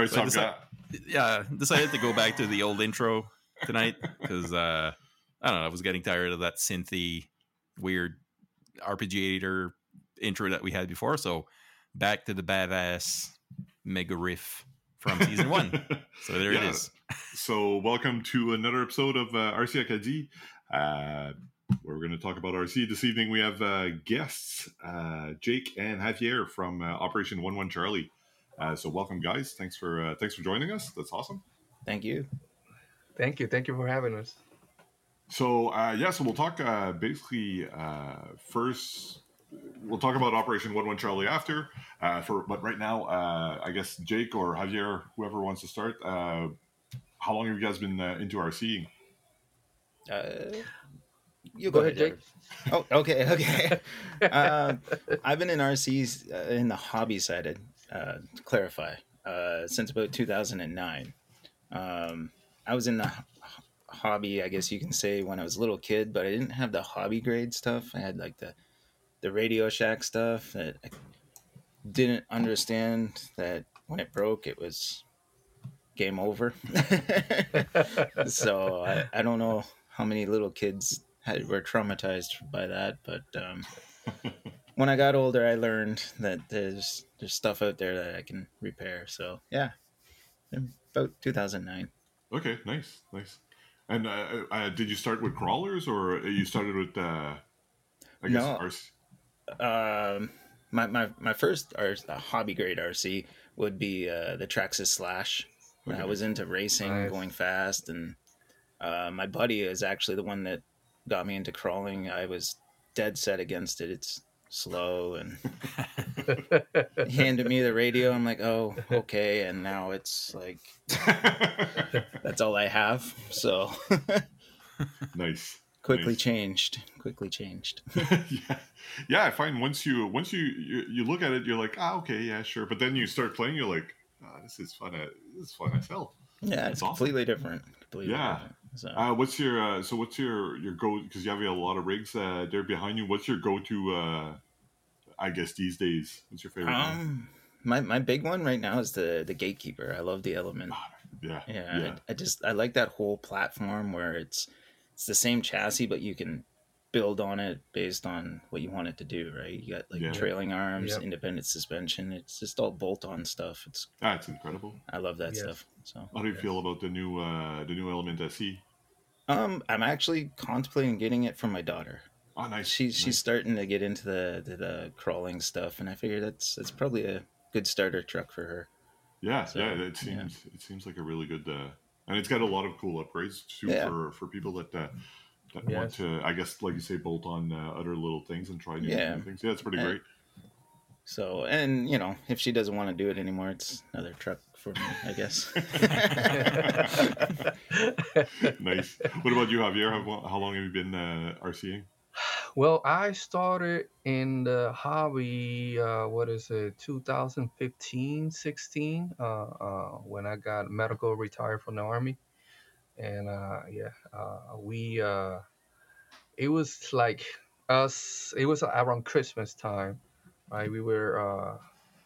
All right, So I so decided- I've got- yeah, decided to go back to the old intro tonight because uh, I don't know. I was getting tired of that synthy, weird arpeggiator intro that we had before. So back to the badass mega riff from season one. So there it Yeah. is. So, welcome to another episode of uh, RC Acadie. Uh, where we're going to talk about RC this evening. We have uh, guests, uh, Jake and Javier from uh, Operation One One Charlie. Uh, so, welcome, guys. Thanks for uh, thanks for joining us. That's awesome. Thank you. Thank you. Thank you for having us. So, uh, yeah, so we'll talk uh, basically uh, first. We'll talk about Operation One One Charlie after. Uh, for but right now, uh, I guess Jake or Javier, whoever wants to start. Uh, how long have you guys been uh, into RCing? Uh, you Go ahead, Jake. Jared. Oh, okay, okay. uh, I've been in RCs uh, in the hobby side, uh, clarify, uh, since about 2009. Um, I was in the hobby, I guess you can say, when I was a little kid, but I didn't have the hobby grade stuff. I had like the the Radio Shack stuff that I didn't understand that when it broke, it was game over. so I, I don't know how many little kids had, were traumatized by that, but um, when I got older, I learned that there's there's stuff out there that I can repair. So yeah, about 2009. Okay, nice, nice. And uh, uh, did you start with crawlers, or you started with? Uh, I guess No. RC. Um, my, my my first R, uh, hobby grade RC would be uh, the Traxxas Slash. When I was into racing, Nice. going fast, and uh, my buddy is actually the one that got me into crawling. I was dead set against it. It's slow, and handed me the radio. I'm like, oh, okay, and now it's like that's all I have. So nice. quickly Nice. changed. Quickly changed. yeah, yeah. I find once you once you, you you look at it, you're like, ah, okay, yeah, sure. But then you start playing, you're like, ah, this is fun. This is fun as hell. Yeah, That's it's awesome. completely different. Completely Yeah. different. So. Uh, what's your uh, so what's your your go because you have a lot of rigs uh, there behind you. What's your go to? Uh, I guess these days, what's your favorite? Um, my my big one right now is the the gatekeeper. I love the element. yeah, Yeah, yeah, I, I just I like that whole platform where it's it's the same chassis, but you can build on it based on what you want it to do. Right? You got like Yeah. trailing arms, Yep. independent suspension. It's just all bolt on stuff. It's That's incredible. I love that Yes. stuff. So How do you feel about the new uh, the new Element SE? um, I'm actually contemplating getting it for my daughter. Oh, nice. She's she's starting to get into the, the the crawling stuff, and I figure that's that's probably a good starter truck for her. Yeah, So, yeah. It yeah. seems it seems like a really good, uh, and it's got a lot of cool upgrades too Yeah. for for people that uh, that want to, I guess, like you say, bolt on uh, other little things and try new, Yeah. new things. Yeah, it's pretty Uh, great. So, and you know, if she doesn't want to do it anymore, it's another truck for me, I guess. nice. What about you, Javier? How, how long have you been uh, RCing? well, I started in the hobby, uh, what is it, 2015, 16, uh, uh, when I got medical retired from the Army. And uh, yeah, uh, we, uh, it was like us, it was around Christmas time, right? We were, uh,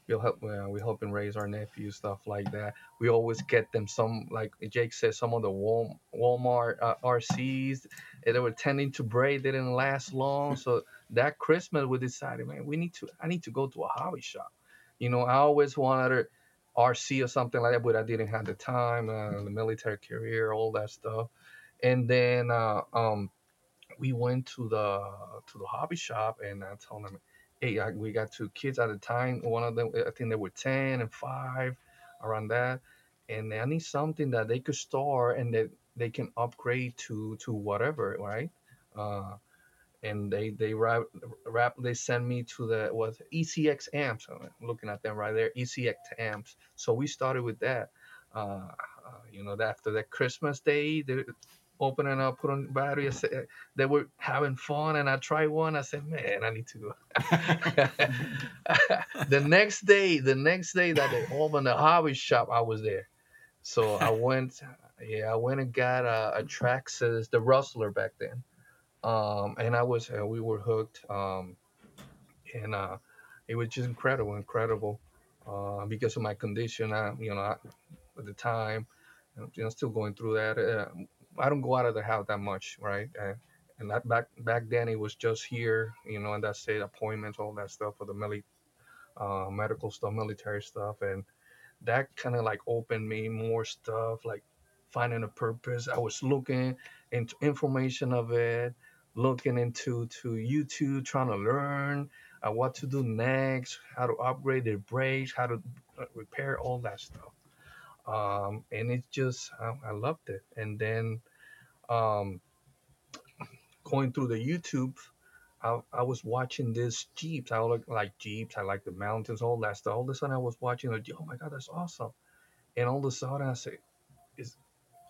we'll help, uh, we helping raise our nephew stuff like that. We always get them some, like Jake said, some of the Wal- Walmart uh, RCs they were tending to break. They didn't last long. So that Christmas, we decided, man, we need to. I need to go to a hobby shop. You know, I always wanted a RC or something like that, but I didn't have the time. Uh, the military career, all that stuff. And then uh, um, we went to the to the hobby shop, and I told them, hey, I, we got two kids at the time. One of them, I think they were ten and five, around that. And I need something that they could store and that they can upgrade to to whatever, right? Uh, and they they wrap, wrap they send me to the what ECX amps. I'm looking at them right there, ECX amps. So we started with that. Uh, uh, you know, after that Christmas day, they opening up, put on battery. They were having fun, and I tried one. I said, man, I need to go. the next day, the next day that they opened the hobby shop, I was there. So I went, yeah, I went and got a, a Traxxas, the Rustler back then, um, and I was, uh, we were hooked, um, and uh, it was just incredible, incredible. uh, because of my condition. I, you know, I, at the time, you know, still going through that. Uh, I don't go out of the house that much, right? Uh, and that back back then it was just here, you know, and that's it, appointments, all that stuff for the mili- uh, medical stuff, military stuff, and that kind of like opened me more stuff, like finding a purpose. I was looking into information of it, looking into to YouTube, trying to learn uh, what to do next, how to upgrade their brakes, how to uh, repair all that stuff. Um, and it's just I, I loved it. And then um, going through the YouTube, I, I was watching this Jeeps. I like, like Jeeps. I like the mountains, all that stuff. All of a sudden, I was watching. Like, oh my God, that's awesome! And all of a sudden, I said, "Is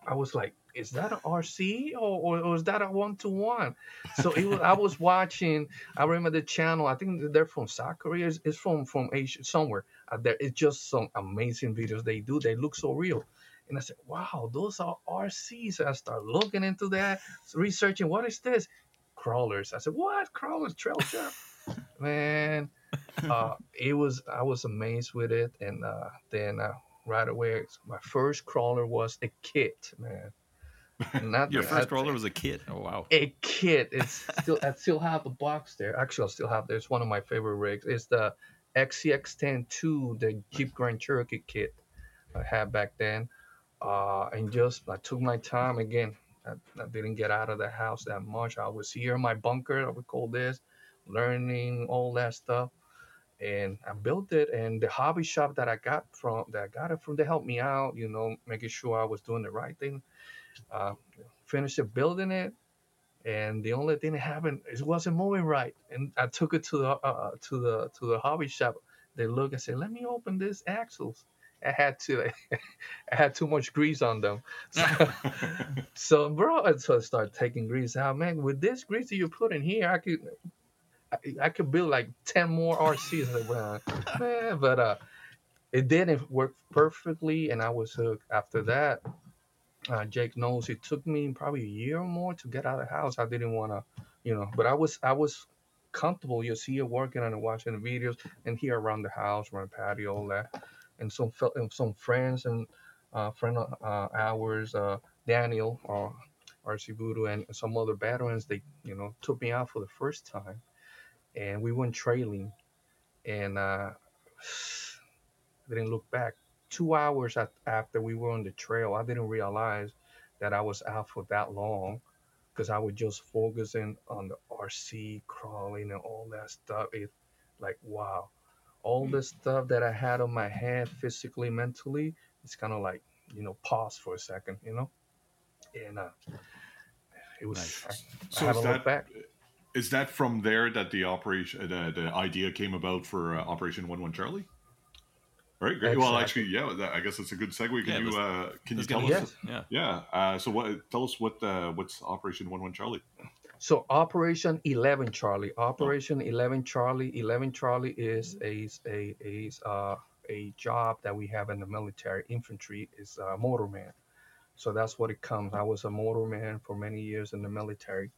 I was like, is that an RC or, or, or is that a one to one? So it was, I was watching. I remember the channel. I think they're from South Korea. It's, it's from from Asia somewhere. Uh, there, it's just some amazing videos they do. They look so real. And I said, wow, those are RCs. I started looking into that, researching what is this? Crawlers. I said, what? Crawlers, trail. Man, uh, it was I was amazed with it. And uh, then uh, right away, my first crawler was a kit, man. Not Your first crawler was a kit. Oh wow. A kit. It's still I still have the box there. Actually, I still have there. It's one of my favorite rigs. It's the SCX-10-2, the Jeep Grand Cherokee kit I had back then. Uh, and just I took my time again. I, I, didn't get out of the house that much. I was here in my bunker, I would call this, learning all that stuff. And I built it and the hobby shop that I got from that I got it from they helped me out, you know, making sure I was doing the right thing. Uh, finished it building it and the only thing that happened is it wasn't moving right. And I took it to the uh, to the to the hobby shop. They look and say, "Let me open this axles." I had to, I had too much grease on them. So, so bro, so I started taking grease out. Man, with this grease that you put in here, I could, I, I could build like ten more RCs. Like, man, but uh, it didn't work perfectly, and I was hooked. After that, uh, Jake knows it took me probably a year or more to get out of the house. I didn't want to, you know, but I was, I was comfortable. You see it working and watching the videos and here around the house, around the patio, all that and some and some friends and uh, friend uh, ours, uh, Daniel or RC Voodoo and some other veterans, they you know took me out for the first time, and we went trailing, and uh, didn't look back. Two hours after we were on the trail, I didn't realize that I was out for that long because I was just focusing on the RC crawling and all that stuff. It like wow, all the stuff that I had on my head physically, mentally, it's kind of like, you know, pause for a second, you know? And uh, it was, nice. I, so I haven't that, back. Is that from there that the operation, the, the idea came about for uh, Operation One One Charlie? Right. Great. Exactly. Well, actually, yeah. That, I guess it's a good segue. Can yeah, you uh, can you tell us? Yeah. Yeah. Uh, so, what? Tell us what uh, what's Operation One One Charlie? So Operation Eleven Charlie, Operation Eleven Charlie, Eleven Charlie is a a is uh, a job that we have in the military. Infantry is a mortarman, so that's what it comes. I was a mortarman for many years in the military,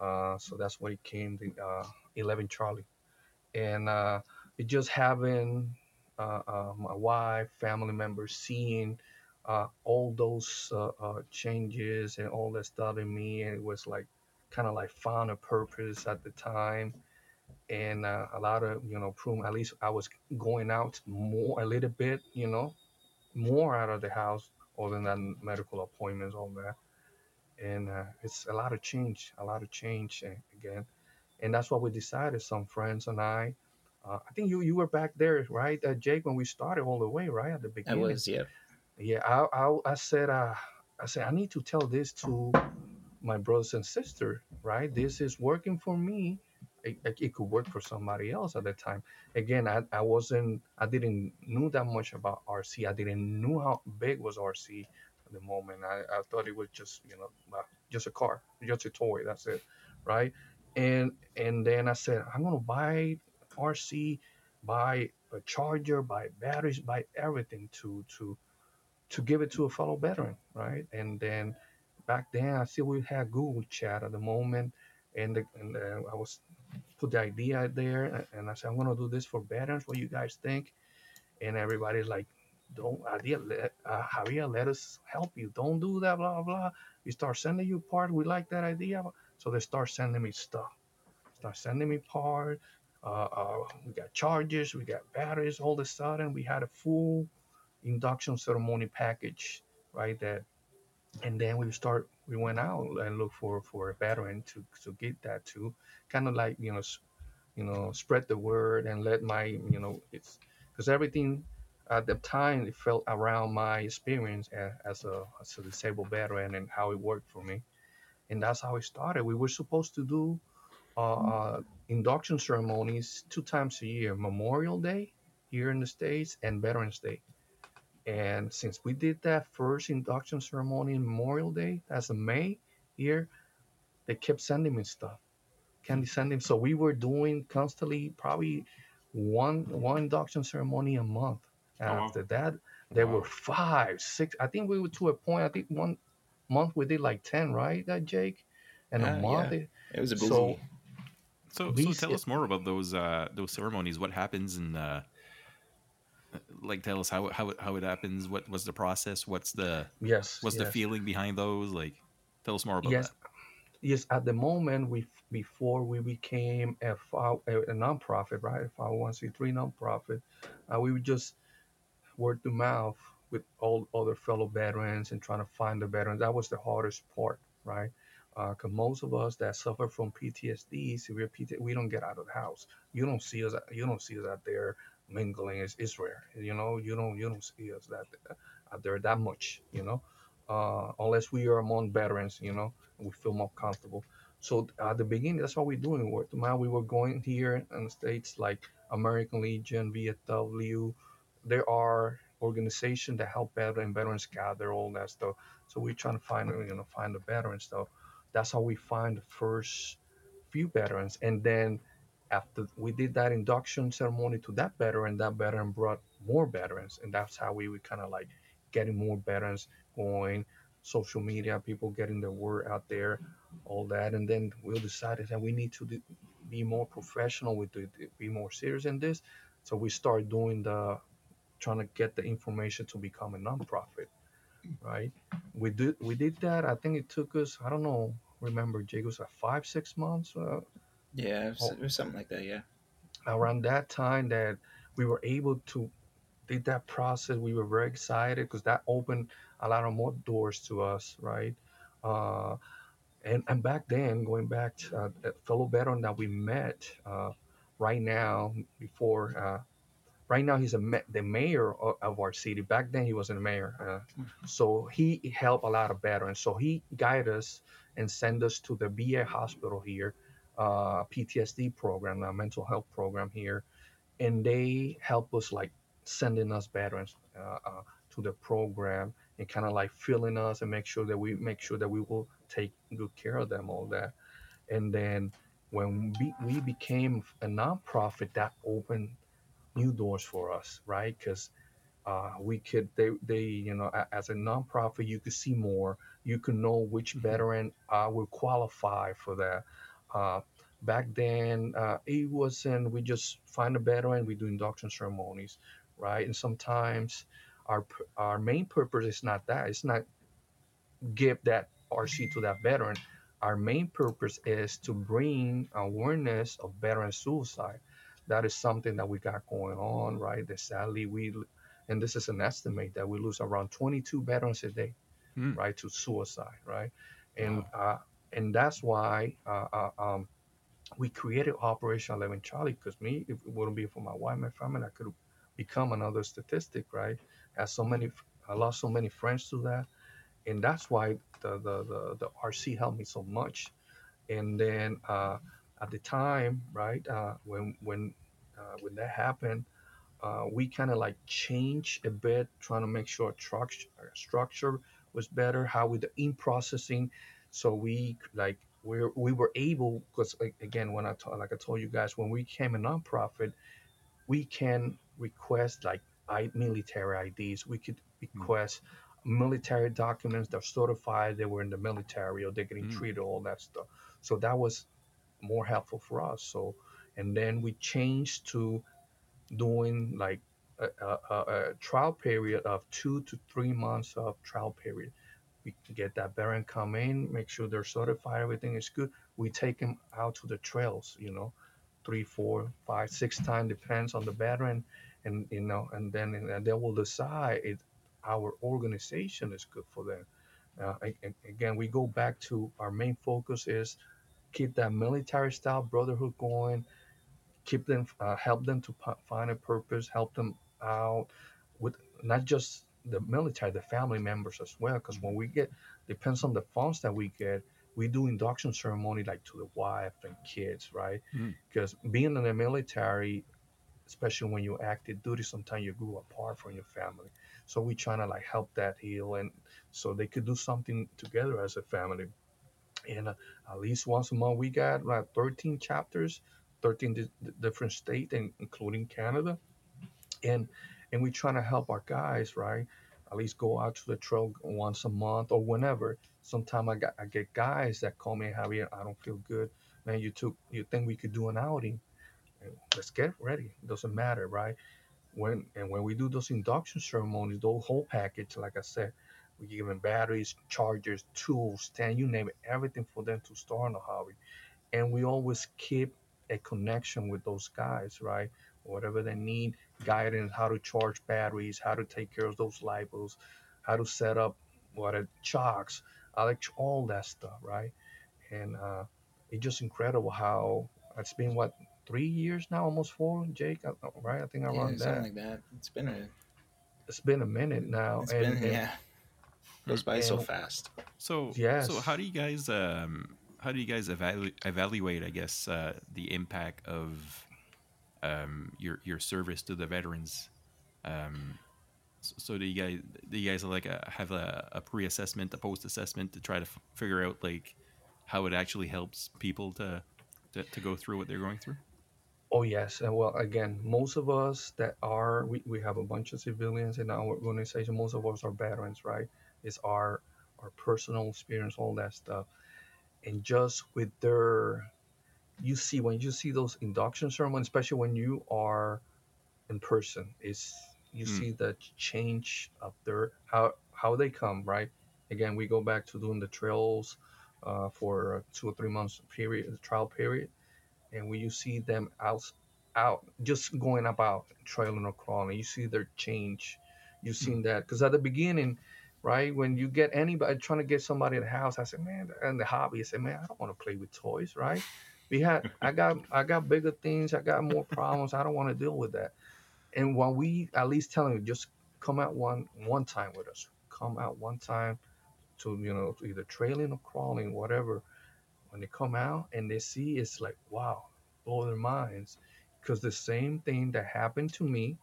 uh, so that's what it came. The uh, Eleven Charlie, and uh, it just having uh, uh, my wife, family members seeing. All those changes and all that stuff in me, and it was like kind of like found a purpose at the time and a lot of you know prune at least i was going out more a little bit you know more out of the house other than medical appointments all that and uh, it's a lot of change a lot of change eh, again and that's what we decided some friends and i uh, i think you you were back there right uh, jake when we started all the way right at the beginning i was yeah yeah i i, I said uh i said i need to tell this to my brothers and sisters, right? This is working for me. It, it, could work for somebody else at the time. Again, I, I wasn't, I didn't know that much about RC. I didn't know how big was RC at the moment. I, I thought it was just, you know, uh, just a car, just a toy. That's it, right? And and then I said, I'm gonna buy RC, buy a charger, buy batteries, buy everything to to to give it to a fellow veteran, right? And then back then I still we had Google Chat at the moment, and the, and the, I was put the idea out there, and I said I'm gonna do this for veterans. What you guys think? and everybody's like, "Don't, idea, let, uh, Javier, let us help you. Don't do that, blah blah." We start sending you parts. We like that idea, so they start sending me stuff. Start sending me parts. Uh, uh, we got chargers, we got batteries. All of a sudden, we had a full induction ceremony package, right? That, and then we start. We went out and looked for for a veteran to to get that to, kind of like you know, you know, spread the word and let my you know it's because everything at the time it felt around my experience as a, as a disabled veteran and how it worked for me. And that's how it started. We were supposed to do uh, uh, induction ceremonies two times a year memorial day here in the states and veterans day. And since we did that first induction ceremony in memorial day that's in may here they kept sending me stuff. Candy sending so we were doing constantly probably one one induction ceremony a month and oh, after that there wow. were five six i think we were to a point i think one month we did like 10 right that jake and yeah, a month yeah. it, it was a busy so so, so tell us more about those uh, those ceremonies. What happens and uh, like tell us how how how it happens. What was the process? What's the yes? What's yes. the feeling behind those? Like, tell us more about yes. that. Yes, at the moment we before we became a, a nonprofit, right? A 501c3 nonprofit, uh, we would just word to mouth with all other fellow veterans and trying to find the veterans. That was the hardest part, right? because uh, most of us that suffer from PTSD, severe PTSD, we don't get out of the house. You don't see us. You don't see us out there mingling. It's, it's rare. You know, you don't you don't see us that out there that much. You know, uh, unless we are among veterans. You know, we feel more comfortable. So at the beginning, that's what we're doing. Word to mouth. We were going here in the states like American Legion, VFW. There are organizations that help veterans, veterans gather all that stuff. So we're trying to find you know find the veteran stuff that's how we find the first few veterans. And then after we did that induction ceremony to that veteran, that veteran brought more veterans. And that's how we were kind of like getting more veterans going, social media, people getting the word out there, all that. And then we decided that we need to be more professional, we do be more serious in this. So we start doing the trying to get the information to become a nonprofit, right? We did we did that. I think it took us I don't know remember, Jake was like five, six months. Uh, yeah, it was, it was something like that. Yeah. Around that time, that we were able to did that process, we were very excited because that opened a lot of more doors to us, right? Uh, and and back then, going back to uh, a fellow veteran that we met uh, right now before uh, right now he's a the mayor of, of, our city. Back then he wasn't a mayor uh, so he helped a lot of veterans. So he guided us and sent us to the VA hospital here, uh, PTSD program, a mental health program here, and they help us like sending us veterans uh, uh, to the program and kind of like filling us and make sure that we make sure that we will take good care of them, all that, and then when we, we became a nonprofit, that opened new doors for us, right? Because uh, we could they they you know as a nonprofit you could see more. You could know which mm-hmm. veteran uh, will qualify for that. Uh, back then uh, it wasn't we just find a veteran we do induction ceremonies right? And sometimes our our main purpose is not that it's not give that rc to that veteran. Our main purpose is to bring awareness of veteran suicide that is something that we got going on right that sadly we and this is an estimate that we lose around 22 veterans a day, mm. right, to suicide, right, and wow. uh, and that's why uh, uh, um, we created Operation 11 Charlie because me, if it wouldn't be for my wife, my family, I could become another statistic, right? As so many, I lost so many friends to that, and that's why the the the, the RC helped me so much. And then uh, at the time, right, uh, when when uh, when that happened, uh, we kind of like change a bit, trying to make sure our structure was better, how with the in processing. So we like we we were able because like, again when I talk, like I told you guys when we became a nonprofit, we can request like I, military IDs. We could hmm. request mm. military documents that are certified they were in the military or they're getting mm. treated, all that stuff. So that was more helpful for us. So and then we changed to doing like a, a, a trial period of two to three months of trial period. We get that veteran come in, make sure they're certified, everything is good. We take them out to the trails, you know, three, four, five, six times, depends on the veteran, and you know, and then and they will decide if our organization is good for them. Uh, again, we go back to our main focus is keep that military style brotherhood going, keep them, uh, help them to p- find a purpose, help them out with not just the military, the family members as well. Because when we get, depends on the funds that we get, we do induction ceremony like to the wife and kids, right? Because mm. being in the military, especially when you active duty, sometimes you grew apart from your family. So we trying to like help that heal, and so they could do something together as a family. And uh, at least once a month, we got like 13 chapters, 13 di- different states, including Canada, and and we trying to help our guys, right? At least go out to the trail once a month or whenever. Sometimes I got I get guys that call me, Javier, I don't feel good. Man, you took you think we could do an outing? Let's get ready. It doesn't matter, right? when and when we do those induction ceremonies, the whole package, like I said, we give them batteries, chargers, tools, stand, you name it, everything for them to start on the hobby. And we always keep a connection with those guys, right? Whatever they need, guidance, how to charge batteries, how to take care of those LiPos, how to set up what a chocks, all that stuff, right? And uh, it's just incredible how it's been what three years now, almost four, Jake, right? I think I yeah, run that. like that. It's been a. It's been a minute now. It's and, been and, yeah. Goes by and, so fast. So yes. So how do you guys um how do you guys evaluate evaluate I guess uh, the impact of um your your service to the veterans um so do you guys do you guys like a, have a, a pre-assessment a post-assessment to try to f- figure out like how it actually helps people to, to to go through what they're going through Oh yes, and well again, most of us that are we, we have a bunch of civilians in our organization. Most of us are veterans, right? It's our our personal experience, all that stuff, and just with their, you see when you see those induction ceremonies, especially when you are in person, is you mm. see the change of their how how they come, right? Again, we go back to doing the trails uh, for two or three months period, the trial period and when you see them out out just going about trailing or crawling you see their change you've seen that because at the beginning right? When you get anybody trying to get somebody in the house i said man and the hobby i said man i don't want to play with toys right? We had i got i got bigger things i got more problems i don't want to deal with that. And when we at least telling you just come out one one time with us. Come out one time to you know either trailing or crawling whatever. When they come out and they see it's like wow blow their minds. Because the same thing that happened to me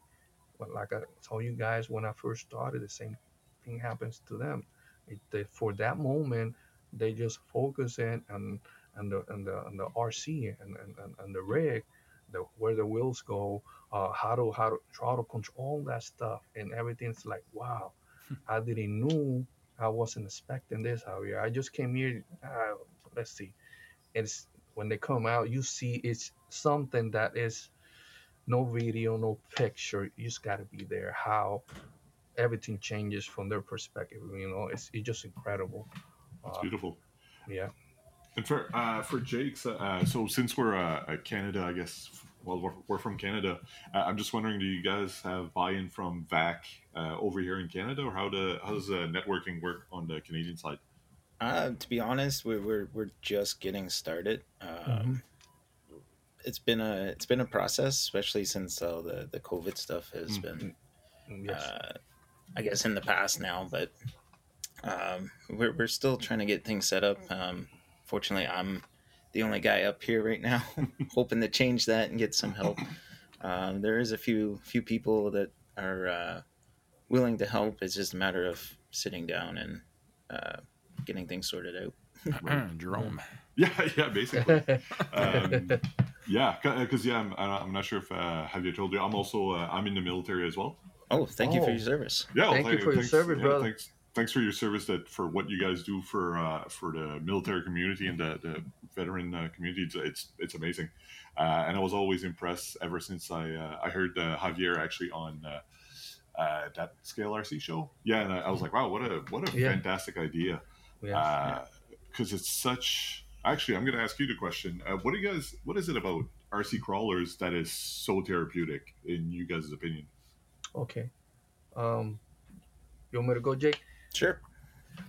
like i told you guys when i first started the same thing happens to them it, they, for that moment they just focus in on, on the on the on the rc and, and, and the rig the, where the wheels go uh, how to how to try to control all that stuff and everything's like wow i didn't know i wasn't expecting this Javier. i just came here uh, let's see it's when they come out, you see it's something that is no video, no picture. You just got to be there. How everything changes from their perspective. You know, it's it's just incredible. It's uh, beautiful. Yeah. And for uh, for Jake's, uh, so since we're uh, Canada, I guess, well, we're, we're from Canada. Uh, I'm just wondering, do you guys have buy-in from VAC uh, over here in Canada, or how do how does uh, networking work on the Canadian side? Uh, to be honest, we're we're, we're just getting started. Um, mm-hmm. It's been a it's been a process, especially since uh, the the COVID stuff has mm-hmm. been, mm, yes. I guess, in the past now. But um, we're we're still trying to get things set up. Um, fortunately, I'm the only guy up here right now, hoping to change that and get some help. Um, there is a few few people that are uh, willing to help. It's just a matter of sitting down and uh, getting things sorted out. right. Jerome. Yeah, yeah, basically. um, yeah, because yeah, I'm, I'm not sure if uh, have you told you I'm also uh, I'm in the military as well. Oh, thank oh. you for your service. Yeah, thank well, you for thanks, your service, yeah, brother. Thanks, thanks for your service that for what you guys do for uh, for the military community and the, the veteran uh, community. It's, it's it's amazing, uh, and I was always impressed ever since I uh, I heard uh, Javier actually on. Uh, uh, that scale RC show, yeah, and I, I was like, "Wow, what a what a Yeah. fantastic idea!" Yes. because it's such. Actually, I'm going to ask you the question. Uh, what do you guys? What is it about RC crawlers that is so therapeutic in you guys' opinion? Okay. Um, you want me to go, Jake? Sure.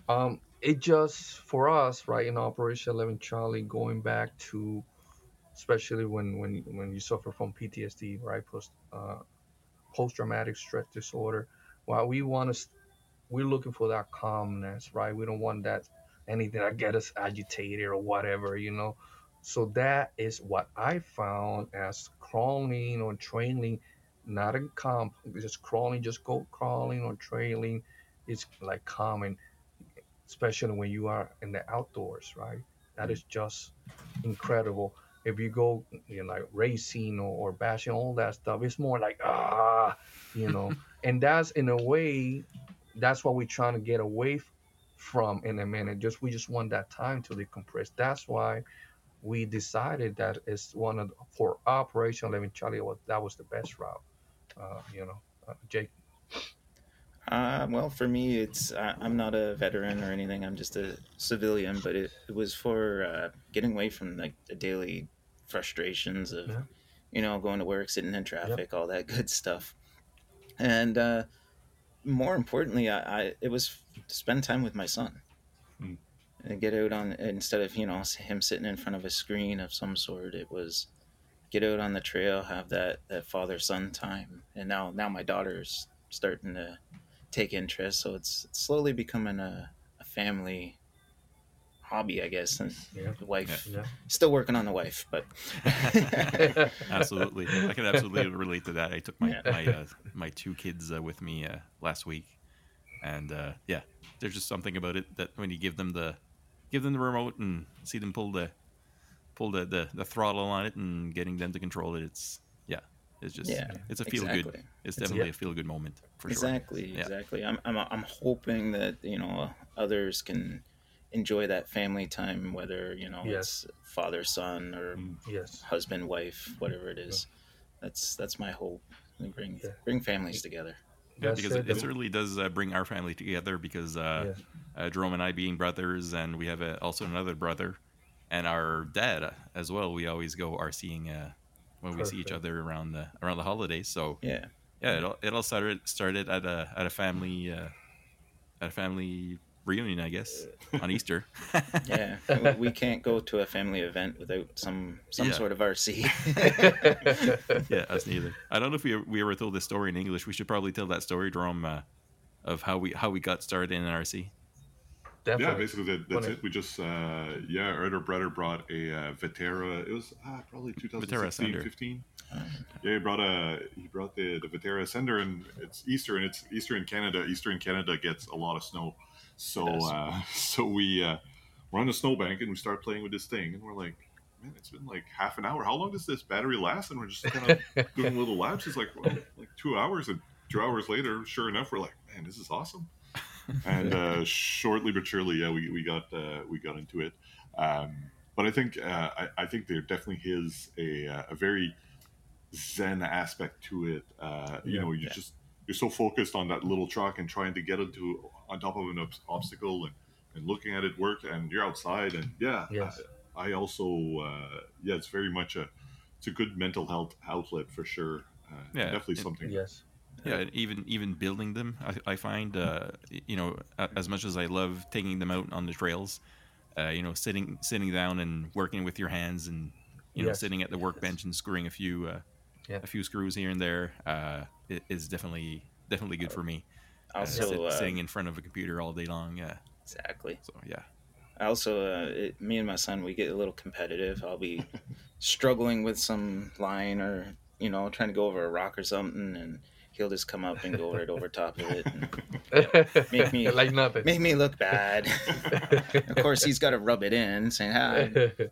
Um, it just for us, right, in Operation Eleven Charlie, going back to, especially when when when you suffer from PTSD, right, post uh, post traumatic stress disorder. While we want to, we're looking for that calmness, right? We don't want that anything that get us agitated or whatever, you know. So that is what I found as crawling or trailing, not in comp, just crawling, just go crawling or trailing. It's like common especially when you are in the outdoors, right? That is just incredible. If you go, you know, like racing or, or bashing, all that stuff, it's more like ah, you know. and that's in a way, that's what we're trying to get away from in a minute. Just we just want that time to decompress. That's why we decided that it's one of the, for Operation Eleven Charlie. Was that was the best route, uh, you know, uh, Jake. Uh, well, for me, it's I, I'm not a veteran or anything. I'm just a civilian, but it, it was for uh, getting away from like the daily frustrations of, Yeah. you know, going to work, sitting in traffic, all that good stuff. And uh, more importantly, I, I it was to spend time with my son. Hmm. And get out on instead of you know him sitting in front of a screen of some sort. It was get out on the trail, have that that father son time. And now now my daughter's starting to take interest. So it's, it's slowly becoming a, a family hobby, I guess. And Yeah. the wife, Yeah. still working on the wife, but absolutely i can absolutely relate to that i took my Yeah. my uh, my two kids uh, with me uh, last week and uh, yeah there's just something about it that when you give them the give them the remote and see them pull the pull the the, the throttle on it and getting them to control it it's yeah it's just Yeah, it's a feel good exactly. it's It's a- definitely a feel good moment for sure exactly, Yeah. exactly. I'm, I'm, I'm hoping that, you know, others can enjoy that family time, whether, you know, Yes. it's father, son, or Mm. Yes. husband, wife, whatever it is. That's, that's my hope. We bring, Yeah. bring families together. Yeah, That's because it, it. it certainly does uh, bring our family together. Because uh, Yes. uh, Jerome and I being brothers, and we have a, also another brother, and our dad uh, as well. We always go RCing uh, when we see each other around the around the holidays. So Yeah. yeah, it all, it all started started at a at a family uh, at a family reunion, I guess, on Easter. Yeah. we- we can't go to a family event without some, some Yeah. sort of RC. yeah, us neither. I don't know if we we ever told this story in English. We should probably tell that story, Jerome, uh, of how we how we got started in RC. Yeah, basically that, that's Funny. it. We just uh, yeah, our other brother brought a uh, Vaterra. It was ah, probably 2016, 15. Yeah, he brought a he brought the the Vaterra Ascender, and it's Easter, and it's Easter in Canada. Easter in Canada gets a lot of snow, so uh, so we uh, we're on the snowbank and we start playing with this thing, and we're like, man, it's been like half an hour. How long does this battery last? And we're just kind of doing little laps. It's like well, like two hours, and two hours later, sure enough, we're like, man, this is awesome. And uh, shortly but surely, yeah, we, we got uh, we got into it. Um, but I think uh, I, I think there definitely is a uh, a very zen aspect to it. Uh, you Yeah. know, you Yeah. just you're so focused on that little truck and trying to get into on top of an ob- obstacle and, and looking at it work, and you're outside, and yeah, Yes. I, I also uh, yeah, it's very much a it's a good mental health outlet for sure. Uh, Yeah, definitely and- something. Yes. Yeah even even building them i, I find uh, you know as much as i love taking them out on the trails uh, you know sitting sitting down and working with your hands and you know Yes. sitting at the workbench and screwing a few uh, Yeah. a few screws here and there uh, it is definitely definitely good for me uh, Also, sit- uh, sitting in front of a computer all day long yeah exactly. so yeah I also, uh, it, me and my son, we get a little competitive. I'll be struggling with some line or, you know, trying to go over a rock or something, and he'll just come up and go right over top of it and Make me- like nothing. make me look bad. of course, he's got to rub it in, saying, ah,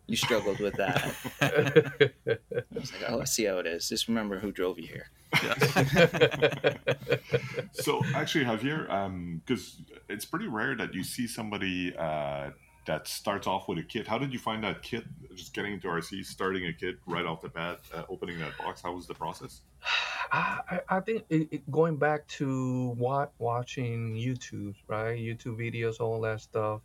you struggled with that. I was like, oh, I see how it is. Just remember who drove you here. yeah so actually javier because it's pretty rare that you see somebody uh, that starts off with a kit. How did you find that kit? Just getting into RC, starting a kit right off the bat, uh, opening that box. How was the process? I, I- think it, it, going back to what watching YouTube, right? YouTube videos, all that stuff.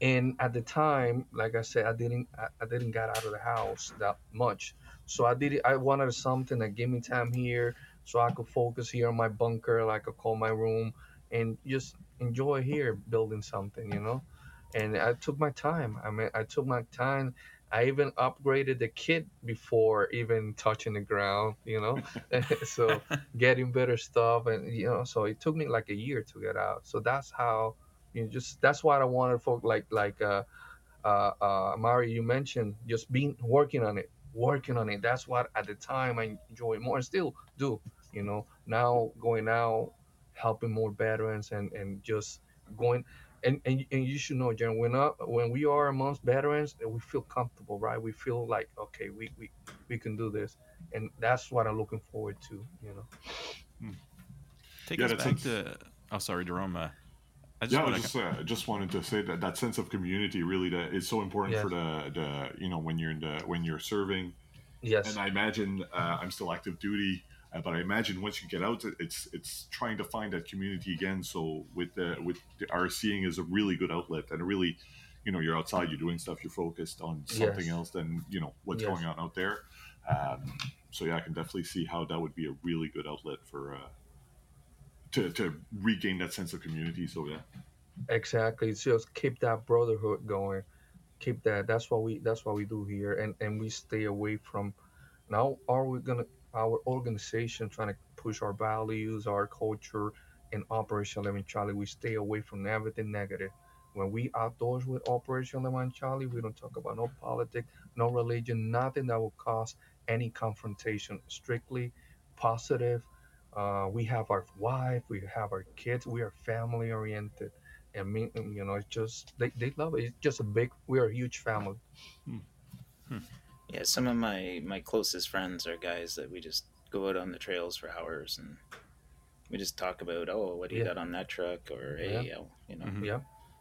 And at the time, like I said, I didn't I, I didn't get out of the house that much. So I did I wanted something that gave me time here so I could focus here on my bunker, like I could call my room and just enjoy here building something, you know? And I took my time. I mean I took my time. I even upgraded the kit before even touching the ground, you know? so getting better stuff and you know so it took me like a year to get out. So that's how you know, just that's what i wanted for like like uh uh uh mari you mentioned just being working on it working on it. That's what at the time i enjoy more and still do you know? Now going out helping more veterans and and just going and, and, and you should know, Jen, when up when we are amongst veterans, we feel comfortable, right? We feel like okay, we, we, we can do this, and that's what I'm looking forward to, you know. Take Yeah, us that back sounds- to. Oh, sorry, Jerome. Uh, I just yeah, I just uh, just wanted to say that that sense of community really that is so important Yes. for the the you know when you're in the when you're serving. Yes. And I imagine uh, I'm still active duty, uh, but I imagine once you get out, it's it's trying to find that community again. So with the with the RCing is a really good outlet and a really, you know, you're outside, you're doing stuff, you're focused on something Yes. else than you know what's Yes. going on out there. Um, so yeah, I can definitely see how that would be a really good outlet for. Uh, to, to regain that sense of community. So yeah. Exactly. It's just keep that brotherhood going. Keep that. That's what we. That's what we do here, and and we stay away from. Now, are we gonna our organization trying to push our values, our culture, and Operation Eleven Charlie? We stay away from everything negative. When we outdoors with Operation Eleven Charlie, we don't talk about no politics, no religion, nothing that will cause any confrontation. Strictly positive. Uh, we have our wife, we have our kids. We are family oriented and me, you know, it's just they, they love it. It's just a big. We are a huge family. Yeah, some of my my closest friends are guys that we just go out on the trails for hours and we just talk about oh what do you Yeah. got on that truck or hey oh, you know Mhm. Yeah.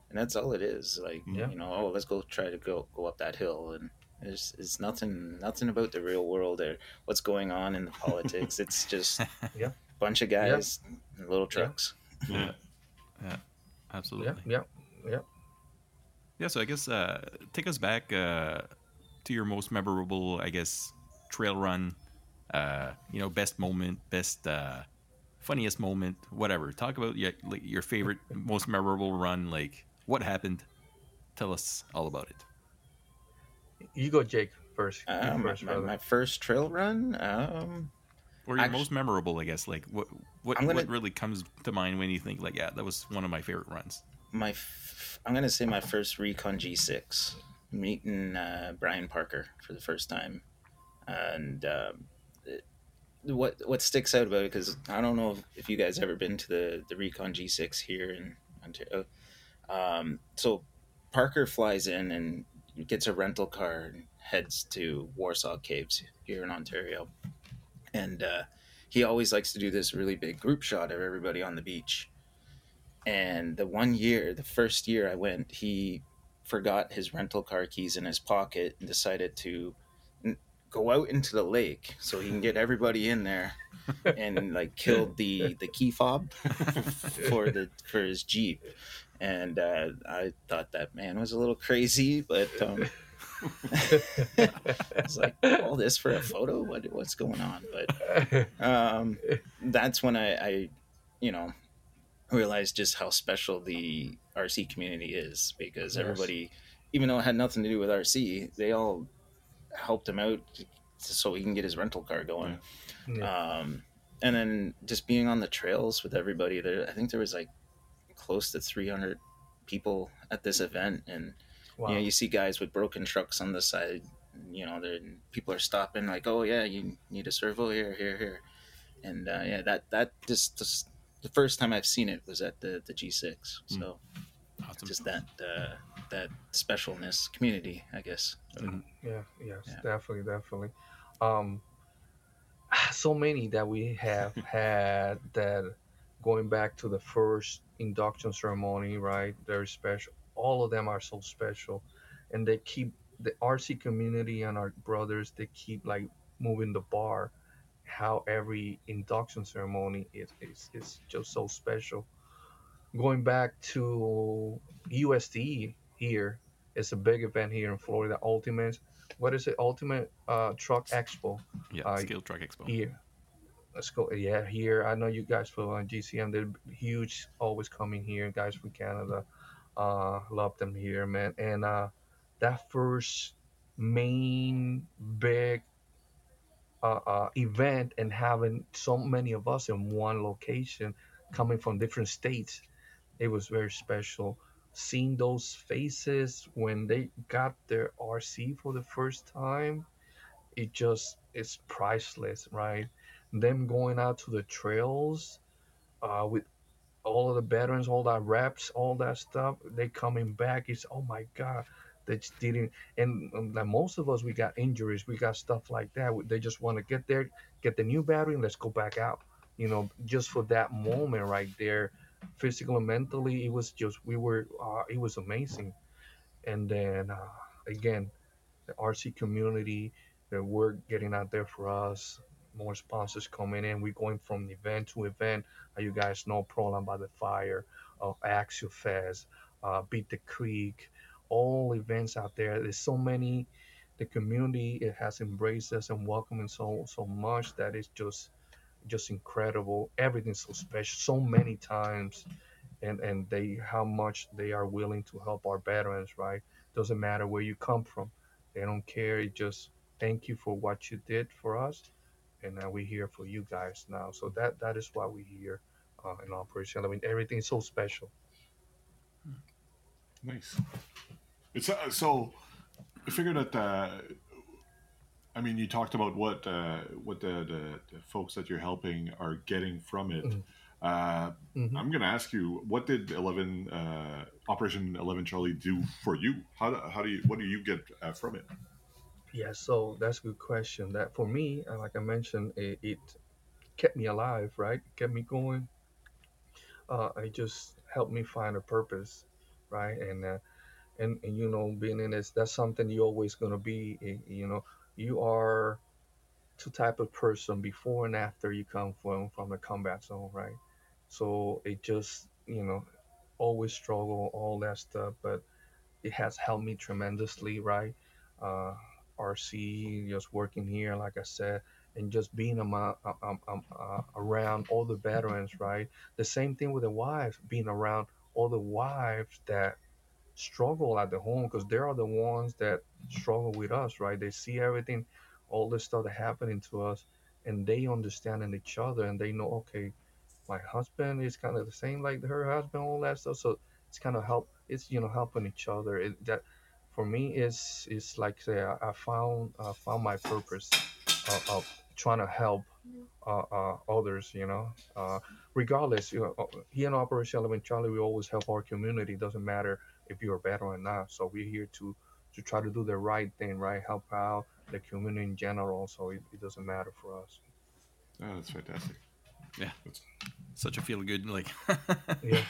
and that's all it is like Yeah. you know oh let's go try to go go up that hill and there's it's nothing nothing about the real world or what's going on in the politics it's just Yeah. bunch of guys in little trucks Yeah. Yeah. Absolutely. Yeah, yeah, Yeah, so I guess uh, take us back uh, to your most memorable, I guess, trail run. Uh, you know, best moment, best, uh, funniest moment, whatever. Talk about your, your favorite, most memorable run. Like, what happened? Tell us all about it. You go, Jake, first. You my, first, my, my first trail run um Or your Actu- most memorable, I guess. Like, what what, gonna- what really comes to mind when you think, like, yeah, that was one of my favorite runs. my f- I'm gonna say my first Recon G6, meeting uh, Brian Parker for the first time, and um, it, what what sticks out about it because I don't know if, if you guys ever been to the the Recon G6 here in Ontario. Um, so Parker flies in and gets a rental car and heads to Warsaw Caves here in Ontario, and uh, he always likes to do this really big group shot of everybody on the beach. And the one year, the first year I went, he forgot his rental car keys in his pocket and decided to go out into the lake so he can get everybody in there and like killed the the key fob for the for his jeep. And uh, i thought that man was a little crazy but um i was like all this for a photo? What what's going on? But um, that's when I, I, you know, realized just how special the RC community is because Yes. everybody, even though it had nothing to do with RC, they all helped him out so he can get his rental car going. Yeah. Um, and then just being on the trails with everybody there, I think there was like close to 300 people at this event. And, wow. you know, you see guys with broken trucks on the side. You know, people are stopping like, "Oh yeah, you need a servo here, here, here," and uh, yeah, that that just, just the first time I've seen it was at the the G6. So Awesome. just that uh, that specialness community, I guess. Yeah, yes, Yeah. definitely, definitely. Um, so many that we have had that going back to the first induction ceremony, right? Very special. all of them are so special, and they keep the RC community and our brothers. They keep like moving the bar. How every induction ceremony is is, is just so special. Going back to USD here, it's a big event here in Florida. Ultimate, what is it? Ultimate uh, Truck Expo Yeah, Uh, Scale Truck Expo. here. Let's go. Yeah, here. I know you guys for on GCM. They're huge. Always coming here, guys from Canada. Uh, love them here, man. And uh, that first main big uh, uh, event and having so many of us in one location, coming from different states, it was very special. Seeing those faces when they got their RC for the first time, it just it's priceless, right? Them going out to the trails uh, with all of the veterans, all that reps, all that stuff, they coming back. It's oh my god, just didn't. And um, like most of us, we got injuries, we got stuff like that. They just want to get there, get the new battery, and let's go back out. You know, just for that moment right there, physically and mentally, it was just we were. Uh, it was amazing. And then uh, again, the RC community, the work getting out there for us. More sponsors coming in. We're going from event to event. Uh, you guys know Proland by the Fire, uh, Axial Fest, uh, Beat the Creek, all events out there. There's so many. The community it has embraced us and welcomed so so much that it's just just incredible. Everything's so special. So many times, and and they how much they are willing to help our veterans. Right? Doesn't matter where you come from. They don't care. It just thank you for what you did for us, and now we're here for you guys now. So that that is why we're here uh, in operation. I mean, everything's so special. Nice. It's uh, so. I figured that. Uh, I mean, you talked about what uh, what the, the, the folks that you're helping are getting from it. Mhm. Uh, Mhm. I'm going to ask you, what did Eleven uh, Operation Eleven Charlie do for you? How do, how do you what do you get uh, from it? Yeah, so that's a good question. That for me, uh, like I mentioned, it, it kept me alive, right? kept me going. Uh, it just helped me find a purpose, right? And uh, and and you know, being in this, that's something you're always gonna be. eh, You know, you are two type of person before and after you come from from the combat zone, right? So it just you know, always struggle, all that stuff, but it has helped me tremendously, right? Uh, RC, just working here, like I said, and just being amo- um, um, uh, around all the veterans, right? The same thing with the wives, being around all the wives that struggle at the home because they are the ones that struggle with us, right? They see everything, all the stuff that happening to us, and they understand each other, and they know, okay, my husband is kind of the same like her husband, all that stuff. So it's kind of help. It's you know helping each other. It, that for me is is like say I, I found uh, found my purpose of, of trying to help uh, uh, others. You know, uh, regardless. You know, uh, here in Operation Eleven Charlie, we always help our community. It Doesn't matter if you're a veteran or not. So we're here to to try to do the right thing, right? Help out the community in general. So it, it doesn't matter for us. Oh, that's fantastic. Yeah. That's, Such a feel good like. Yeah.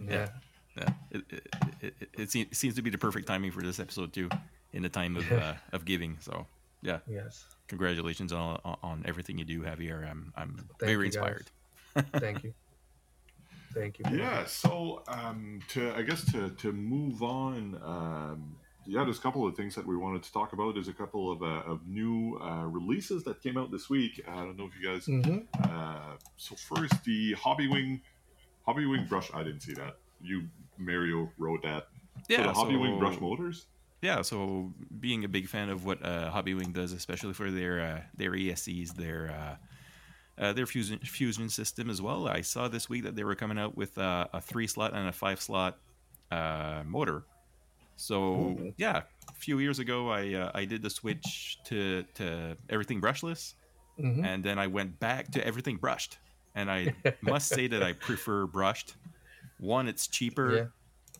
Yeah. Yeah. yeah, it, it, it, it, it seems to be the perfect timing for this episode too, in the time of uh, of giving. So yeah, Yes. Congratulations on on, on everything you do, Javier. I'm I'm Thank very you, inspired. Thank you. Thank you. yeah. So um, to I guess to to move on. Um, yeah, there's a couple of things that we wanted to talk about. There's a couple of, uh, of new uh, releases that came out this week. I don't know if you guys Mhm. Uh, so first, the Hobby Wing, Hobby Wing brush. I didn't see that. You Mario wrote that. so Yeah, the Hobby Wing brush motors. Yeah, so being a big fan of what uh, Hobby Wing does, especially for their uh, their ESCs, their uh, uh, their fusion fusion system as well. I saw this week that they were coming out with uh, a three slot and a five slot uh, motor. So Ooh. yeah, a few years ago, I uh, I did the switch to to everything brushless, Mhm. and then I went back to everything brushed. And I must say that I prefer brushed. One, it's cheaper. Yeah.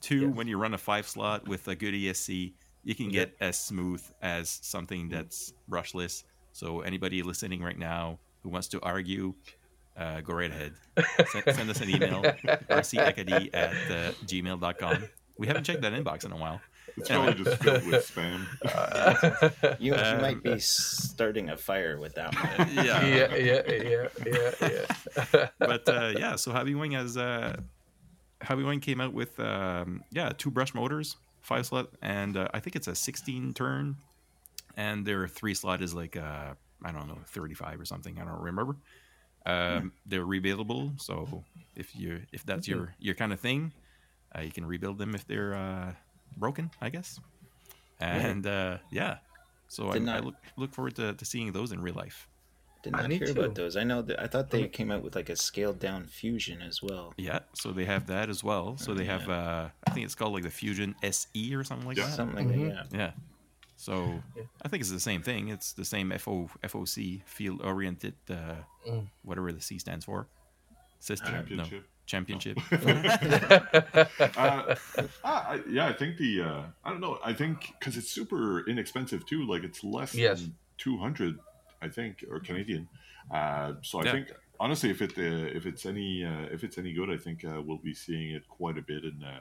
Two, Yes. when you run a five slot with a good ESC, you can Yeah. get as smooth as something that's brushless. So anybody listening right now who wants to argue, uh, go right ahead. Send, send us an email, rcekadi at uh, gmail.com. We haven't checked that inbox in a while. It's probably just filled with spam. Uh, You, you Um, might be starting a fire with that one. Yeah. yeah, yeah, yeah, yeah, yeah. But uh, yeah, so Hobby Wing has uh, Hobby Wing came out with um, yeah two brush motors, five slot, and uh, I think it's a 16 turn, and their three slot is like uh, I don't know 35 or something. I don't remember. Um, They're rebuildable, so if you if that's your your kind of thing, uh, you can rebuild them if they're uh, broken, I guess. And uh, yeah, so I, Did I not- look look forward to, to seeing those in real life. Did not need hear to. about those. I know that I thought they came out with like a scaled down fusion as well. Yeah, so they have that as well. So they have, uh, I think it's called like the Fusion SE or something like Yeah. that. Something like Mhm. that. Yeah. So Yeah. I think it's the same thing. It's the same FO FOC field oriented, uh, Mm. whatever the C stands for. System. Championship. No, championship. uh, ah, I, yeah, I think the uh, I don't know. I think because it's super inexpensive too. Like it's less Yes. than two hundred, I think, or Canadian. Uh, so I Yeah. think honestly, if it uh, if it's any uh, if it's any good, I think uh, we'll be seeing it quite a bit in uh,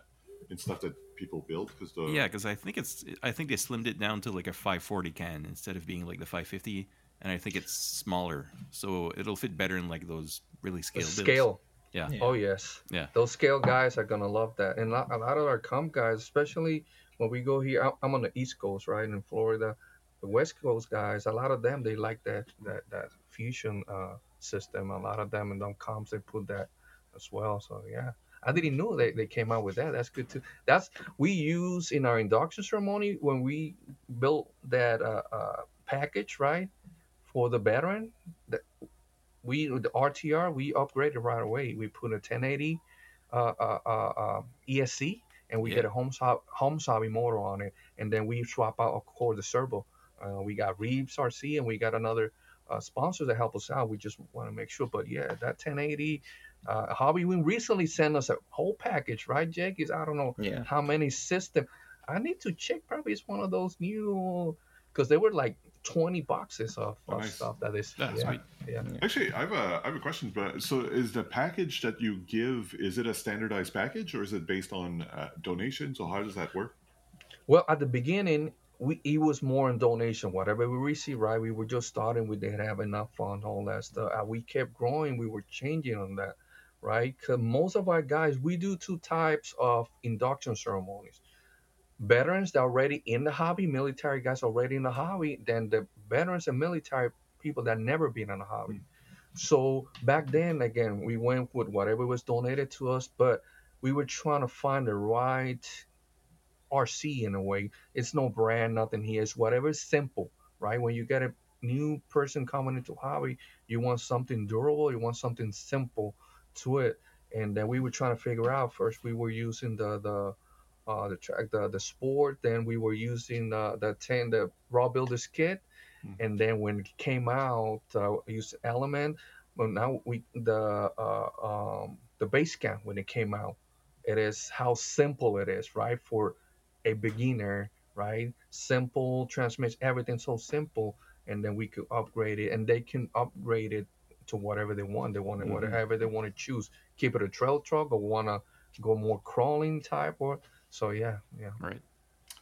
in stuff that people build because the yeah, because I think it's I think they slimmed it down to like a 540 can instead of being like the 550, and I think it's smaller, so it'll fit better in like those really The scaled builds. scale. Yeah. Yeah. Oh yes. Yeah. Those scale guys are gonna love that, and a lot, of our comp guys, especially when we go here. I'm on the East Coast, right in Florida. The West Coast guys, a lot of them they like that that that fusion uh, system. A lot of them in them comps they put that as well. So yeah. I didn't know they, they came out with that. That's good too. That's we use in our induction ceremony when we built that uh, uh, package, right, for the veteran. That we the RTR we upgraded right away. We put a 1080 uh, uh, uh, uh, ESC and we Yeah. get a home home motor on it, and then we swap out of course the servo. Uh, we got Reefs RC and we got another uh, sponsor to help us out. We just want to make sure. But yeah, that 1080 uh, Hobby Wing recently sent us a whole package, right, Jake? Is I don't know Yeah. how many system. I need to check. Probably it's one of those new because they were like 20 boxes of, Oh, nice. stuff that is. That's yeah, sweet. yeah. Actually, I have a I have a question. But so, is the package that you give is it a standardized package or is it based on uh, donations or how does that work? Well, at the beginning, we it was more in donation. Whatever we received, right? We were just starting. We didn't have enough fund, all that stuff. And we kept growing. We were changing on that, right? Because most of our guys, we do two types of induction ceremonies. Veterans that already in the hobby, military guys already in the hobby, then the veterans and military people that never been in the hobby. So back then, again, we went with whatever was donated to us, but we were trying to find the right RC in a way. It's no brand, nothing here. It's whatever is simple, right? When you get a new person coming into hobby, you want something durable, you want something simple to it. And then we were trying to figure out first we were using the the uh, the track the the sport, then we were using uh, the ten the raw builders kit, Mhm. and then when it came out, uh, used element. Well, now we the uh, um, the base camp when it came out, it is how simple it is, right? For a beginner, right? Simple transmission, everything so simple, and then we could upgrade it, and they can upgrade it to whatever they want. They want it, Mhm. whatever they want to choose. Keep it a trail truck, or want to go more crawling type, or so. Yeah, yeah. Right.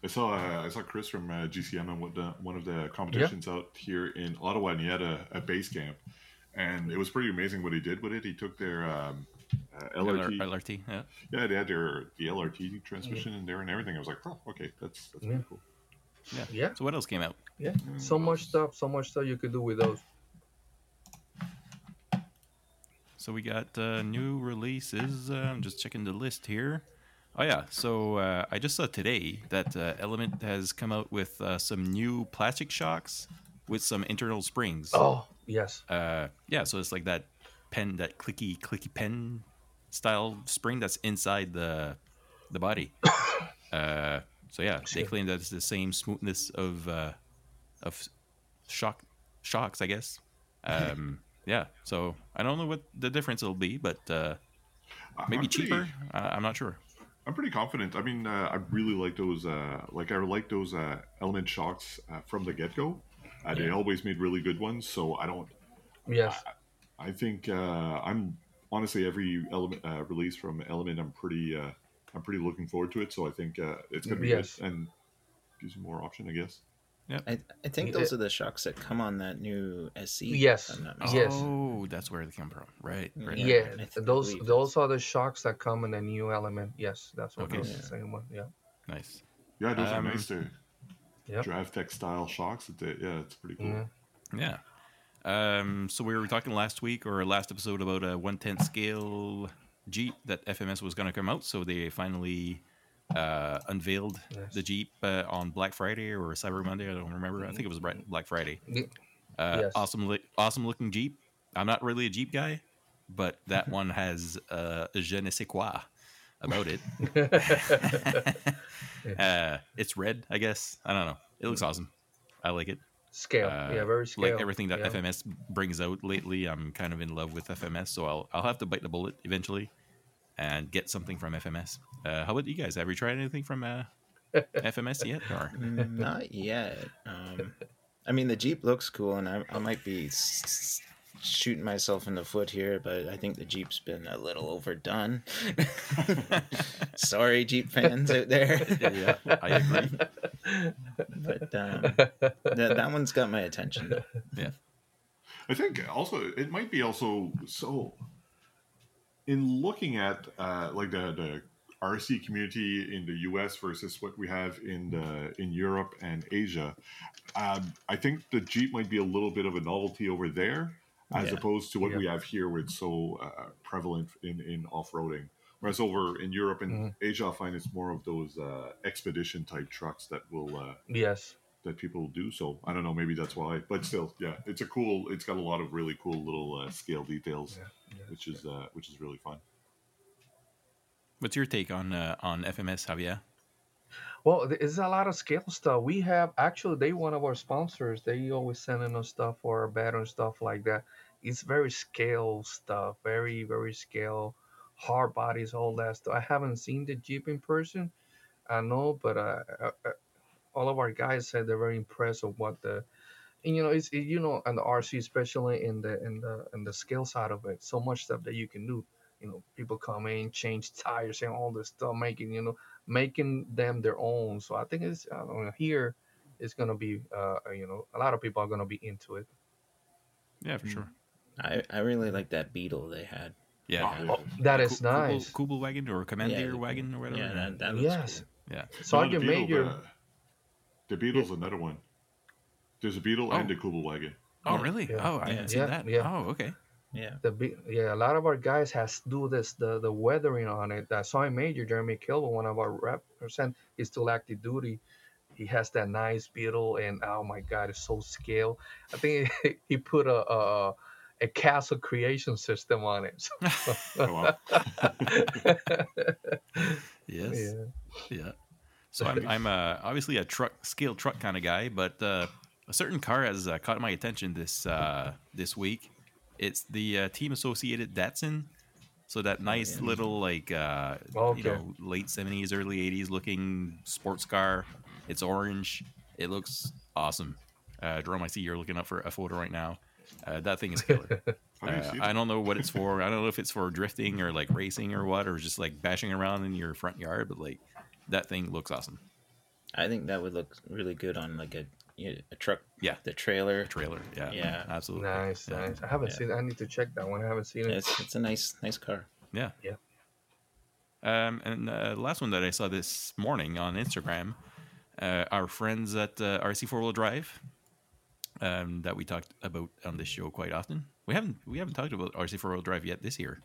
I saw uh, I saw Chris from uh, GCM and one of the, one of the competitions out here in Ottawa, and he had a, a base camp, and it was pretty amazing what he did with it. He took their um, uh, LRT, LRT. Yeah. yeah, they had their the LRT transmission in there and everything. I was like, oh, okay, that's that's Yeah. pretty cool. Yeah, Yeah. So what else came out? yeah. Mm, So much stuff, so much stuff you could do with those. So we got uh, new releases. Uh, I'm just checking the list here. Oh yeah, so uh, I just saw today that uh, Element has come out with uh, some new plastic shocks with some internal springs. Oh, yes. Uh, yeah, so it's like that pen, that clicky clicky pen style spring that's inside the the body. uh, so yeah, they Shit. claim that it's the same smoothness of uh, of shock shocks, I guess. Um, yeah, so I don't know what the difference will be, but uh, maybe I'm pretty- cheaper. Uh, I'm not sure. I'm pretty confident. I mean, uh, I really like those. Uh, like I like those uh, element shocks uh, from the get go. Uh, They always made really good ones. So I don't. Yes. I think uh, I'm honestly every element uh, release from Element. I'm pretty. Uh, I'm pretty looking forward to it. So I think uh, it's gonna be Yes. good and gives you more option, I guess. Yeah, I, I think Yeah. those are the shocks that come on that new SE. Yes. if I'm not mistaken. Yes. Oh, that's where they come from. Right. right. Yeah. Yeah, I those those are the shocks that come in the new element. Yes, that's what Okay. those Yeah. the same one. Yeah. Nice. Yeah, those Um, are nice. They're Yep. drive tech style shocks. That yeah, it's pretty cool. Mhm. Yeah. Um, so we were talking last week or last episode about a one tenth scale Jeep that FMS was going to come out. So they finally uh, unveiled Yes. the Jeep uh, on Black Friday or Cyber Monday. I don't remember. I think it was Black Friday. Uh, Yes. Awesome, li- awesome looking Jeep. I'm not really a Jeep guy, but that one has uh, je ne sais quoi about it. uh, it's red, I guess. I don't know. It looks awesome. I like it. Scale. Uh, yeah, very scale. Like everything that yeah. FMS brings out lately, I'm kind of in love with FMS, so I'll I'll have to bite the bullet eventually and get something from FMS. Uh, how about you guys? Have you tried anything from uh, FMS yet? Or Not yet. Um, I mean, the Jeep looks cool, and I, I might be s- s- shooting myself in the foot here, but I think the Jeep's been a little overdone. Sorry, Jeep fans out there. yeah, I agree. But um, that, that one's got my attention. though. I think also it might be also so in looking at uh, like the the RC community in the U.S. versus what we have in the in Europe and Asia. Um, I think the Jeep might be a little bit of a novelty over there, as Yeah. opposed to what Yeah. we have here, where it's so uh, prevalent in in off roading. Whereas over in Europe and Mhm. Asia, I find it's more of those uh, expedition type trucks that will uh, Yes. that people do. So I don't know, maybe that's why. But still, yeah, it's a cool. It's got a lot of really cool little uh, scale details, Yeah, yeah, which is uh, which is really fun. What's your take on uh, on FMS, Javier? Well, it's a lot of scale stuff. We have actually they one of our sponsors. They always sending us stuff for our battery and stuff like that. It's very scale stuff, very very scale, hard bodies, all that stuff. I haven't seen the Jeep in person. I know, but uh, uh, uh, all of our guys said they're very impressed of what the, and you know, it's it, you know, and the RC especially in the in the in the scale side of it, so much stuff that you can do. You know, people come in, change tires, and all this stuff, making you know making them their own. So I think it's I don't know, here it's gonna be uh, uh you know a lot of people are gonna be into it. Yeah, for hmm. sure. I, I really like that Beetle they had. Yeah, Oh, yeah. Oh, that is Kubel- nice. Kubel wagon or Commander the- wagon or whatever. Yeah, that, that looks Yes. cool. No, the Sergeant Beetle, Major. Uh, the, the Beetle's another one. There's a Beetle Oh. and a Kubel wagon. Oh, Yeah. really? Yeah. Oh, I Yeah. didn't see Yeah, that. yeah. Oh, okay. Yeah. The big, yeah, a lot of our guys has do this the the weathering on it. That Sergeant Major Jeremy Kilby, one of our represent, is still active duty. He has that nice beetle, and oh my god, it's so scale. I think he put a a, a castle creation system on it. Oh. Yes. yeah. Yeah. So I'm, I'm uh, obviously a truck scale truck kind of guy, but uh, a certain car has uh, caught my attention this uh, this week. It's the uh, team associated Datsun. So that nice yeah. little like uh, Okay. you know late seventies, early eighties looking sports car. It's orange. It looks awesome. Uh, Jerome, I see you're looking up for a photo right now. Uh, that thing is killer. How do you Uh, I don't know what it's for. I don't know if it's for drifting or like racing or what, or just like bashing around in your front yard. But like that thing looks awesome. I think that would look really good on like a you know, a truck. Yeah. The trailer. Trailer, yeah, Yeah. absolutely, Nice, Yeah. nice. I haven't Yeah. seen. I need to check that one. I haven't seen it. It's it's a nice nice car. yeah, Yeah. Um, and uh, the last one that I saw this morning on Instagram, uh, our friends at uh, RC Four Wheel Drive, um, that we talked about on this show quite often. We haven't we haven't talked about RC Four Wheel Drive yet this year.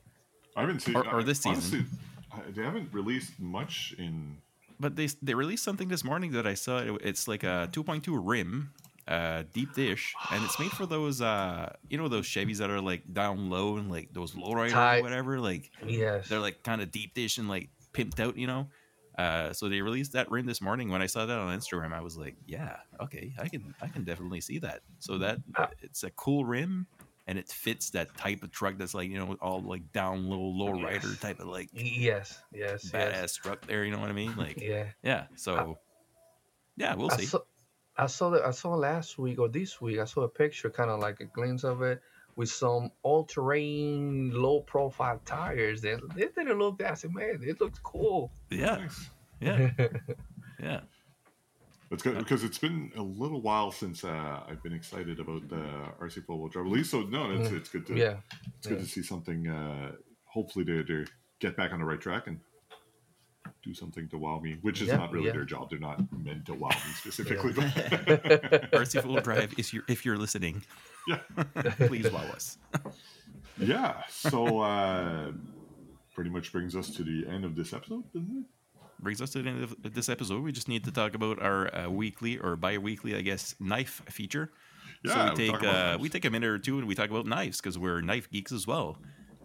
I haven't seen or- or this season. honestly, I- they haven't released much in. But they they released something this morning that I saw. It- It's like a 2.2 rim, uh, deep dish, and it's made for those uh, you know those Chevys that are like down low and like those lowriders Tight. or whatever. Like Yes. they're like kind of deep dish and like pimped out, you know. Uh, so they released that rim this morning. When I saw that on Instagram, I was like, yeah, okay, I can I can definitely see that. So that Ah. it's a cool rim. And it fits that type of truck that's like you know all like down low low rider Yes. type of like yes. Yes. badass Yes. truck there. You know what I mean? Like Yeah. yeah, so yeah, we'll I see. saw, I saw that I saw last week or this week. I saw a picture, kind of like a glimpse of it with some all-terrain, low-profile tires. And they didn't look that. I said, man, it looks cool. Yeah, yeah, yeah. That's good because it's been a little while since uh, I've been excited about the RC four wheel drive release. So no, it's Mm. it's good to yeah, it's good yeah. to see something. Uh, hopefully to, to get back on the right track and do something to wow me, which is Yeah, not really yeah. their job. They're not meant to wow me specifically. RC Full Drive, if you're if you're listening, yeah, please wow us. yeah. So uh, pretty much brings us to the end of this episode, doesn't it? Brings us to the end of this episode. We just need to talk about our uh, weekly or bi-weekly, I guess, knife feature. Yeah, so we'll take uh, we take a minute or two and we talk about knives because we're knife geeks as well.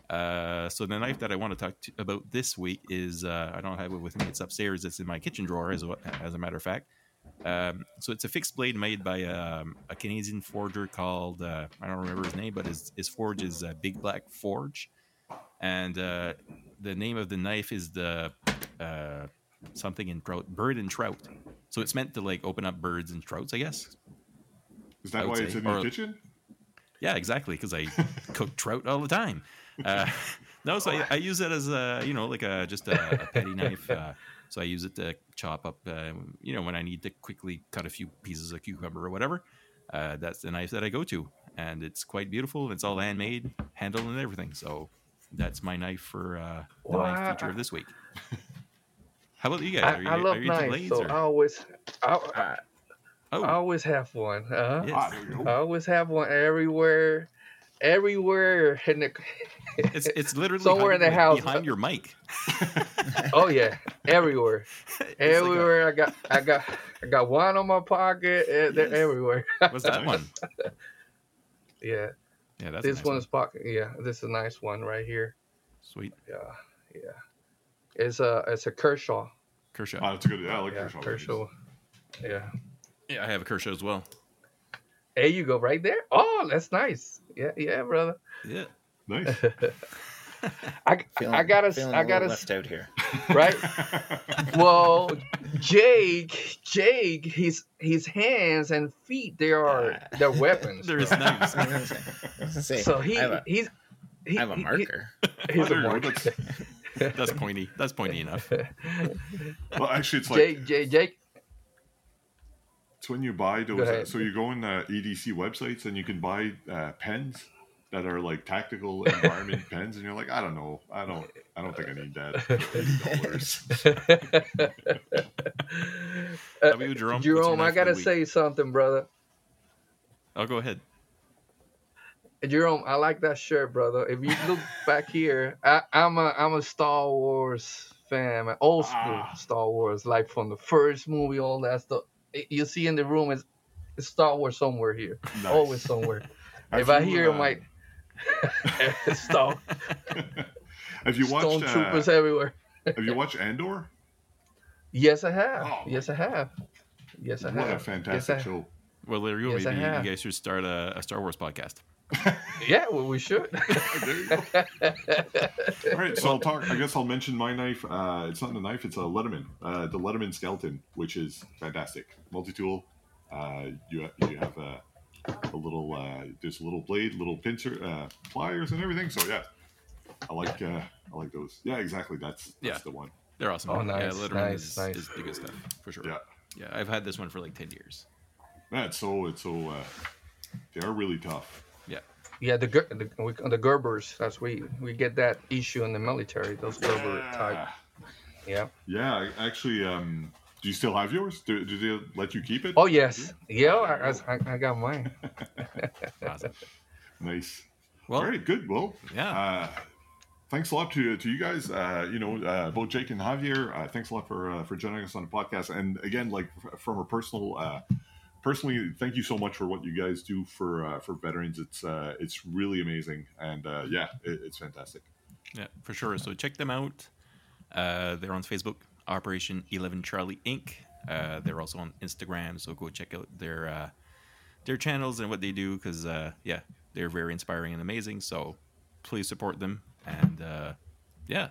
Uh, so the knife that I want to talk to, about this week is uh, I don't have it with me. It's upstairs. It's in my kitchen drawer, as a, as a matter of fact. Um, so it's a fixed blade made by um, a Canadian forger called uh, I don't remember his name, but his his forge is uh, Big Black Forge, and uh, the name of the knife is the uh, something in trout, bird and trout. So it's meant to like open up birds and trouts, I guess. Is that would why it's in your or- kitchen? Yeah, exactly. Because I cook trout all the time. Uh, no, so I, I use it as a you know like a just a, a petty knife. Uh, so I use it to chop up, uh, you know, when I need to quickly cut a few pieces of cucumber or whatever. Uh, that's the knife that I go to, and it's quite beautiful. It's all handmade, handle and everything. So that's my knife for uh, the knife feature of this week. How about you guys? I, Are you, I love are you knives, so or- I always, I, I, oh, I always have one. Uh-huh. yes. Ah, I always have one everywhere, everywhere in the. it's it's literally somewhere in the house. behind your mic. oh yeah, everywhere, It's like a- everywhere. I got, I got, I got one on my pocket. eh, They're everywhere. what's that one? yeah, Yeah, that's this nice one's pocket. Yeah, this is a nice one right here. Sweet. Yeah, yeah. It's a, it's a Kershaw. Kershaw. Ah, that's a good. Yeah, I like yeah, Kershaw. Kershaw. Yeah. Yeah, I have a Kershaw as well. There you go, right there. Oh, that's nice. Yeah, yeah, brother. Yeah. Nice. I, Feeling, I gotta, feeling I a little gotta, left out here. right? well, Jake, Jake, his his hands and feet, they are Ah. they're weapons. There's bro. knives. I was gonna say- I was gonna say, so he I have a, he's he, I have a he- marker. he's Oh, a marker. That's- That's pointy. That's pointy enough. well, actually, it's like Jake, Jake, Jake. it's when you buy those. Uh, so you go in uh, EDC websites and you can buy uh, pens that are like tactical environment pens, and you're like, I don't know, I don't, I don't think I need that. for $80. How about you, Jerome? What's Jerome, I gotta say something, brother. I'll go ahead. Jerome, I like that shirt, brother. If you look back here, I, I'm a I'm a Star Wars fan, man. old school Ah. Star Wars, like from the first movie, all that stuff. You see in the room is Star Wars somewhere here, Nice. always somewhere. If I hear uh, my Star Have you watched? Storm Uh, Troopers everywhere. have you watched Andor? Yes, I have. Oh, yes, I have. Yes, I What have. What a fantastic yes, show! Well, there you go. Yes, Maybe you guys should start a, a Star Wars podcast. Yeah, well, we should. There you go. All right, so I'll talk. I guess I'll mention my knife. Uh, it's not a knife; it's a Leatherman, uh, the Leatherman Skeletool, which is fantastic. Multi-tool. Uh, you you have a, a little. Uh, there's a little blade, little pincer, uh, pliers, and everything. So yeah, I like. Uh, I like those. Yeah, exactly. That's that's Yeah. the one. They're awesome. Oh, yeah, nice, Leatherman nice, is, nice. is the good stuff for sure. Yeah, Yeah, I've had this one for like ten years. yeah. It's so it's so. Uh, they are really tough. Yeah. yeah, the Ger- the, we, the Gerbers. That's we we get that issue in the military. Those Gerber type. Yeah. Yeah. Yeah, actually, um, do you still have yours? Do, do they let you keep it? Oh yes. Yeah, I, I, I got mine. Awesome. Nice. Well, All right, good. Well, yeah. uh, thanks a lot to to you guys. Uh, you know, uh, both Jake and Javier. Uh, thanks a lot for uh, for joining us on the podcast. And again, like f- from a personal, uh, personally, thank you so much for what you guys do for uh, for veterans. It's uh, it's really amazing, and uh, yeah, it, it's fantastic. Yeah, for sure. So check them out. Uh, they're on Facebook, Operation Eleven Charlie Inc. Uh, they're also on Instagram, so go check out their uh, their channels and what they do because uh, yeah, they're very inspiring and amazing. So please support them and uh, yeah,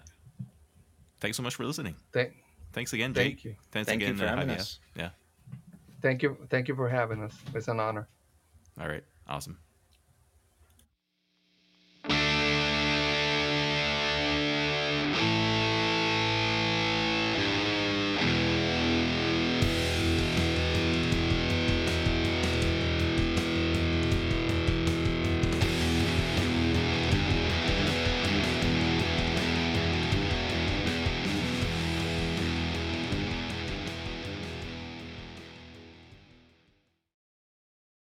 thanks so much for listening. Thank, Thanks again, Thank Jake. you. Thanks Thank you again, for uh, having Javier. us. Yeah. Thank you, thank you for having us. It's an honor. All right. Awesome.